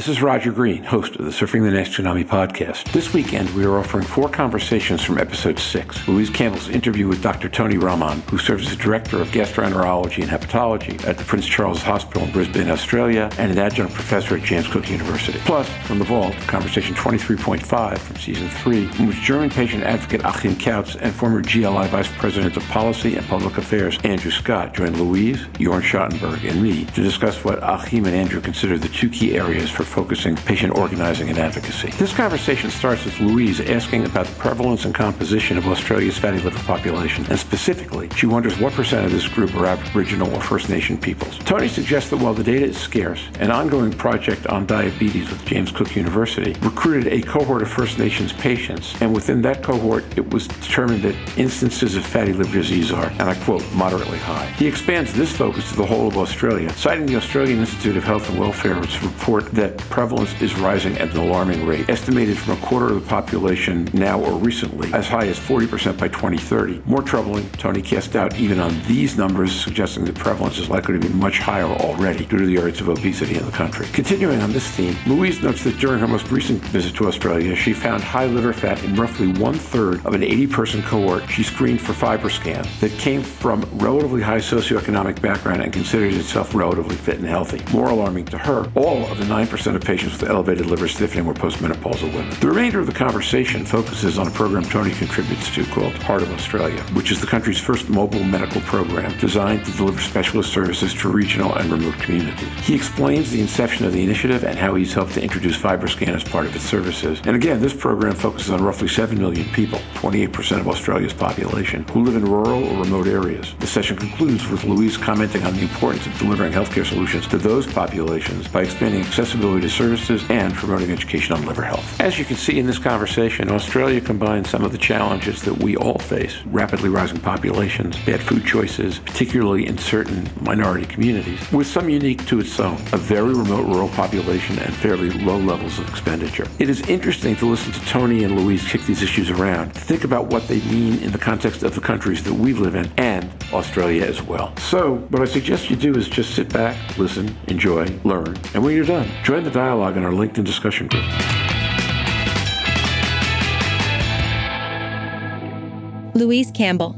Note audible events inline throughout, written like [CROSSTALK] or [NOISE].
this is Roger Green, host of the Surfing the NASH Tsunami podcast. This weekend, we are offering four conversations from episode six. Louise Campbell's interview with Dr. Tony Rahman, who serves as director of gastroenterology and hepatology at the Prince Charles Hospital in Brisbane, Australia, and an adjunct professor at James Cook University. Plus, from the vault, conversation 23.5 from season three, in which German patient advocate Achim Kautz and former GLI Vice President of Policy and Public Affairs Andrew Scott joined Louise, Jorn Schattenberg, and me to discuss what Achim and Andrew consider the two key areas for focusing patient organizing and advocacy. This conversation starts with Louise asking about the prevalence and composition of Australia's fatty liver population, and specifically, she wonders what percent of this group are Aboriginal or First Nation peoples. Tony suggests that while the data is scarce, an ongoing project on diabetes with James Cook University recruited a cohort of First Nations patients, and within that cohort, it was determined that instances of fatty liver disease are, and I quote, moderately high. He expands this focus to the whole of Australia, citing the Australian Institute of Health and Welfare's report that prevalence is rising at an alarming rate, estimated from a quarter of the population now or recently, as high as 40% by 2030. More troubling, Tony cast doubt even on these numbers, suggesting that prevalence is likely to be much higher already due to the rates of obesity in the country. Continuing on this theme, Louise notes that during her most recent visit to Australia, she found high liver fat in roughly one third of an 80 person cohort she screened for FibroScan that came from relatively high socioeconomic background and considered itself relatively fit and healthy. More alarming to her, all of the 9% of patients with elevated liver stiffening were postmenopausal women. The remainder of the conversation focuses on a program Tony contributes to called Heart of Australia, which is the country's first mobile medical program designed to deliver specialist services to regional and remote communities. He explains the inception of the initiative and how he's helped to introduce FibroScan as part of its services. And again, this program focuses on roughly 7 million people, 28% of Australia's population, who live in rural or remote areas. The session concludes with Louise commenting on the importance of delivering healthcare solutions to those populations by expanding accessibility to services and promoting education on liver health. As you can see in this conversation, Australia combines some of the challenges that we all face rapidly rising populations, bad food choices, particularly in certain minority communities, with some unique to its own, a very remote rural population and fairly low levels of expenditure. It is interesting to listen to Tony and Louise kick these issues around, think about what they mean in the context of the countries that we live in and Australia as well. So, what I suggest you do is just sit back, listen, enjoy, learn, and when you're done, join the dialogue in our LinkedIn discussion group. Louise Campbell.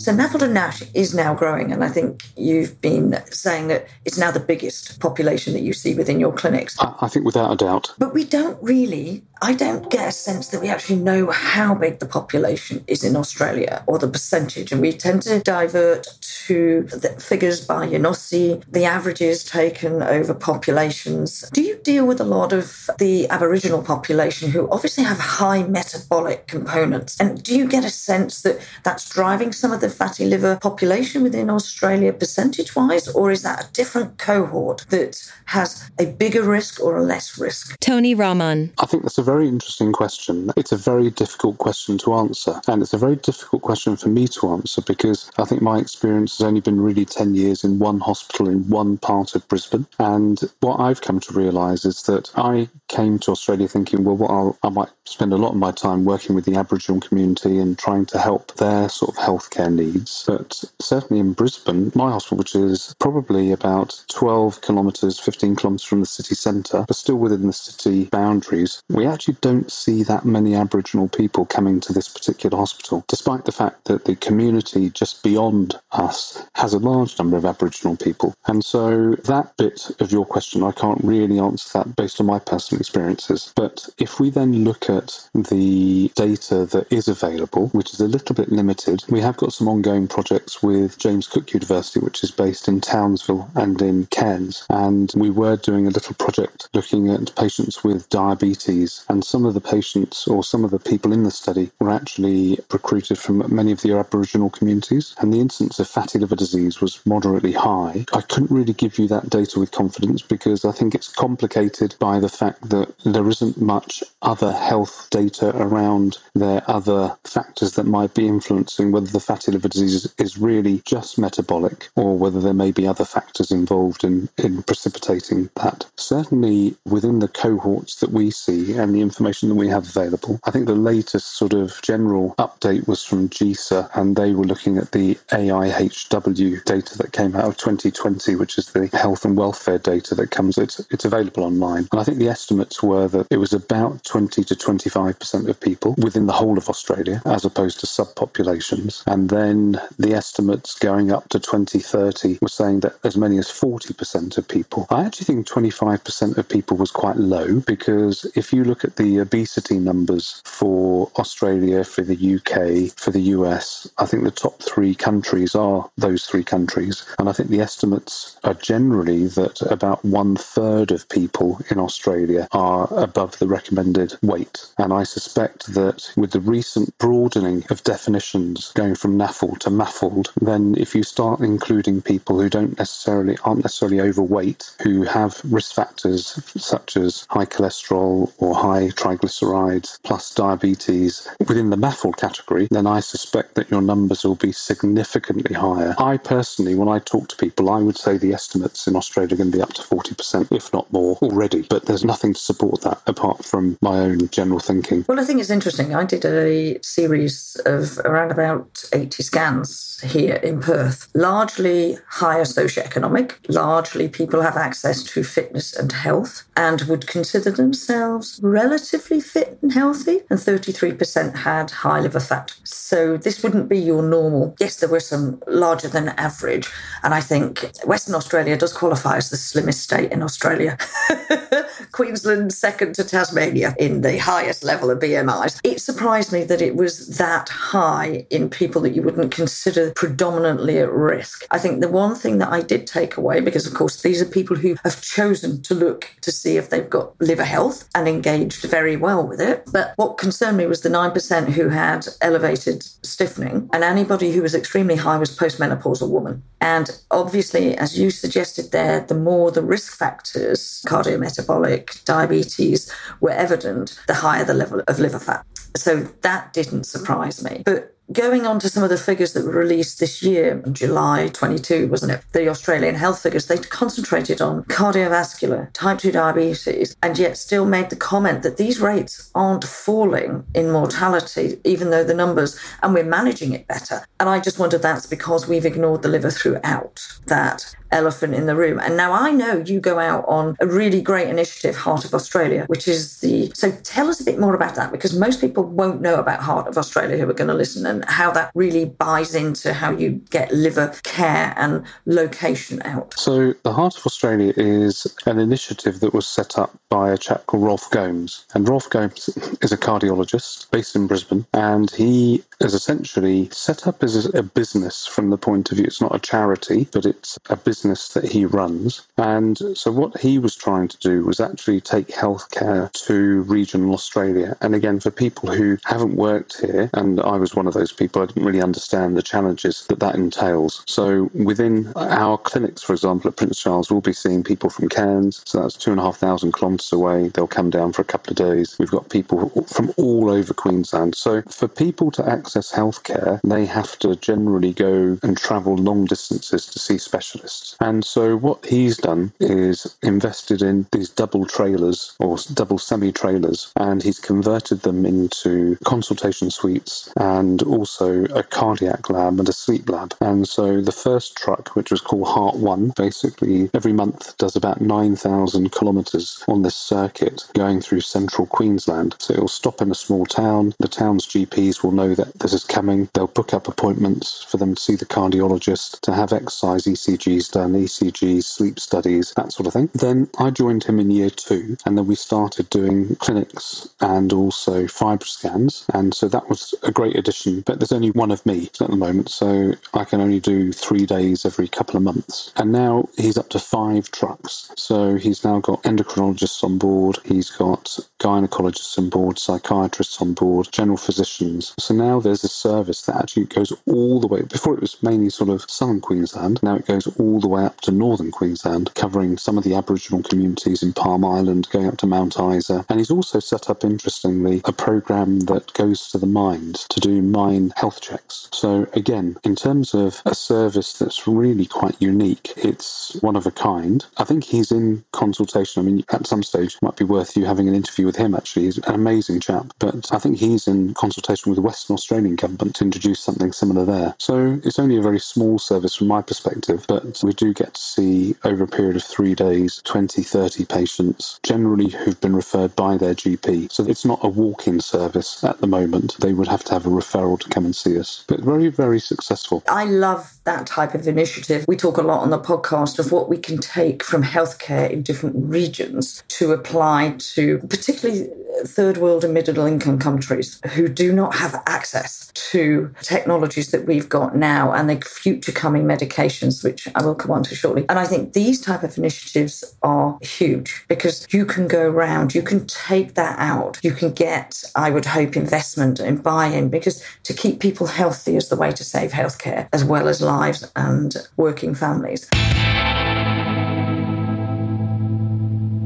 So NAFLD NASH is now growing, and I think you've been saying that it's now the biggest population that you see within your clinics. I think without a doubt. But we don't really, I don't get a sense that we actually know how big the population is in Australia or the percentage, and we tend to divert to the figures by Younossi, the averages taken over populations. Do you deal with a lot of the Aboriginal population who obviously have high metabolic components? And do you get a sense that that's driving some of the fatty liver population within Australia percentage wise, or is that a different cohort that has a bigger risk or a less risk? Tony Rahman. I think that's a very interesting question. It's a very difficult question to answer, and it's a very difficult question for me to answer because I think my experience has only been really 10 years in one hospital in one part of Brisbane. And what I've come to realise is that I came to Australia thinking, well, what I'll, I might spend a lot of my time working with the Aboriginal community and trying to help their sort of healthcare needs. But certainly in Brisbane, my hospital, which is probably about 12 kilometres, 15 kilometres from the city centre, but still within the city boundaries, we actually don't see that many Aboriginal people coming to this particular hospital, despite the fact that the community just beyond us has a large number of Aboriginal people. And so that bit of your question, I can't really answer that based on my personal experiences. But if we then look at the data that is available, which is a little bit limited, we have got some ongoing projects with James Cook University, which is based in Townsville and in Cairns. And we were doing a little project looking at patients with diabetes. And some of the patients or some of the people in the study were actually recruited from many of the Aboriginal communities. And the incidence of fatty liver disease was moderately high. I couldn't really give you that data with confidence because I think it's complicated by the fact that there isn't much other health data around their other factors that might be influencing whether the fatty liver disease is really just metabolic or whether there may be other factors involved in, in precipitating that. Certainly within the cohorts that we see and the information that we have available, I think the latest sort of general update was from GESA and they were looking at the AIHW data that came out of 2020, which is the health and welfare data that comes, it's, it's available online. And I think the estimates were that it was about 20 to 25% of people within the whole of Australia as opposed to subpopulations. And then the estimates going up to 2030 were saying that as many as 40% of people. I actually think 25% of people was quite low because if you look at the obesity numbers for Australia, for the UK, for the US, I think the top three countries are those three countries. And I think the estimates are generally that about one third of people in Australia are above the recommended weight. And I suspect that with the recent broadening of definitions going from To MAFLD, then if you start including people who don't necessarily aren't necessarily overweight, who have risk factors such as high cholesterol or high triglycerides plus diabetes within the MAFLD category, then I suspect that your numbers will be significantly higher. I personally, when I talk to people, I would say the estimates in Australia are going to be up to 40%, if not more, already. But there's nothing to support that apart from my own general thinking. Well, I think it's interesting. I did a series of around about 80 scans here in Perth, largely higher socioeconomic, largely people have access to fitness and health and would consider themselves relatively fit and healthy, and 33% had high liver fat. So this wouldn't be your normal. Yes, there were some larger than average, and I think Western Australia does qualify as the slimmest state in Australia. [LAUGHS] Queensland second to Tasmania in the highest level of BMIs. It surprised me that it was that high in people that you wouldn't consider predominantly at risk. I think the one thing that I did take away, because of course these are people who have chosen to look to see if they've got liver health and engaged very well with it. But what concerned me was the 9% who had elevated stiffening, and anybody who was extremely high was postmenopausal woman. And obviously, as you suggested there, the more the risk factors, cardiometabolic, diabetes, were evident, the higher the level of liver fat. So that didn't surprise me. But going on to some of the figures that were released this year, July 22, wasn't it? The Australian health figures, they concentrated on cardiovascular, type 2 diabetes, and yet still made the comment that these rates aren't falling in mortality, even though the numbers, and we're managing it better. And I just wonder that's because we've ignored the liver throughout that elephant in the room. And now I know you go out on a really great initiative, Heart of Australia, which is the. So tell us a bit more about that because most people won't know about Heart of Australia who are going to listen and how that really buys into how you get liver care and location out. So the Heart of Australia is an initiative that was set up by a chap called Rolf Gomes. And Rolf Gomes [LAUGHS] is a cardiologist based in Brisbane and he is essentially set up as a business from the point of view, it's not a charity, but it's a business that he runs. And so what he was trying to do was actually take healthcare to regional Australia. And again, for people who haven't worked here, and I was one of those people, I didn't really understand the challenges that that entails. So within our clinics, for example, at Prince Charles, we'll be seeing people from Cairns, so that's two and a half thousand kilometres away. They'll come down for a couple of days. We've got people from all over Queensland. So for people to access healthcare, they have to generally go and travel long distances to see specialists. And so what he's done is invested in these double trailers or double semi trailers, and he's converted them into consultation suites and also a cardiac lab and a sleep lab. And so the first truck, which was called Heart One, basically every month does about 9,000 kilometres on this circuit going through central Queensland. So it'll stop in a small town. The town's GPs will know that this is coming. They'll book up appointments for them to see the cardiologist, to have exercise ECGs done, ECGs, sleep studies, that sort of thing. Then I joined him in year two, and then we started doing clinics and also FibroScans. And so that was a great addition. But there's only one of me at the moment, so I can only do three days every couple of months. And now he's up to five trucks. So he's now got endocrinologists on board, he's got gynecologists on board, psychiatrists on board, general physicians. So now there's a service that actually goes all the way, before it was mainly sort of southern Queensland, now it goes all the way up to northern Queensland, covering some of the Aboriginal communities in Palm Island, going up to Mount Isa. And he's also set up, interestingly, a program that goes to the mines to do mine health checks. So, again, in terms of a service that's really quite unique, it's one of a kind. I think he's in consultation. I mean, at some stage, it might be worth you having an interview with him, actually. He's an amazing chap. But I think he's in consultation with the Western Australian government to introduce something similar there. So, it's only a very small service from my perspective, but we do get to see over a period of three days 20, 30 patients, generally who've been referred by their GP. So it's not a walk in service at the moment. They would have to have a referral to come and see us. But very, very successful. I love that type of initiative. We talk a lot on the podcast of what we can take from healthcare in different regions to apply to particularly third world and middle income countries who do not have access to technologies that we've got now and the future coming medications, which I will come on to shortly. And I think these type of initiatives are huge because you can go around, you can take that out, you can get, I would hope, investment and buy-in because to keep people healthy is the way to save healthcare as well as lives and working families.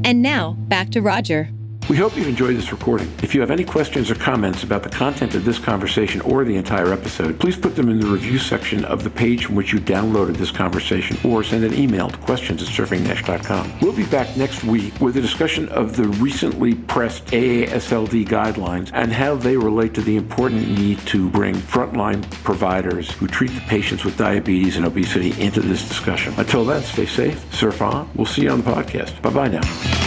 And now, back to Roger. We hope you've enjoyed this recording. If you have any questions or comments about the content of this conversation or the entire episode, please put them in the review section of the page from which you downloaded this conversation or send an email to questions at surfingnash.com. We'll be back next week with a discussion of the recently pressed AASLD guidelines and how they relate to the important need to bring frontline providers who treat the patients with diabetes and obesity into this discussion. Until then, stay safe, surf on. We'll see you on the podcast. Bye bye now.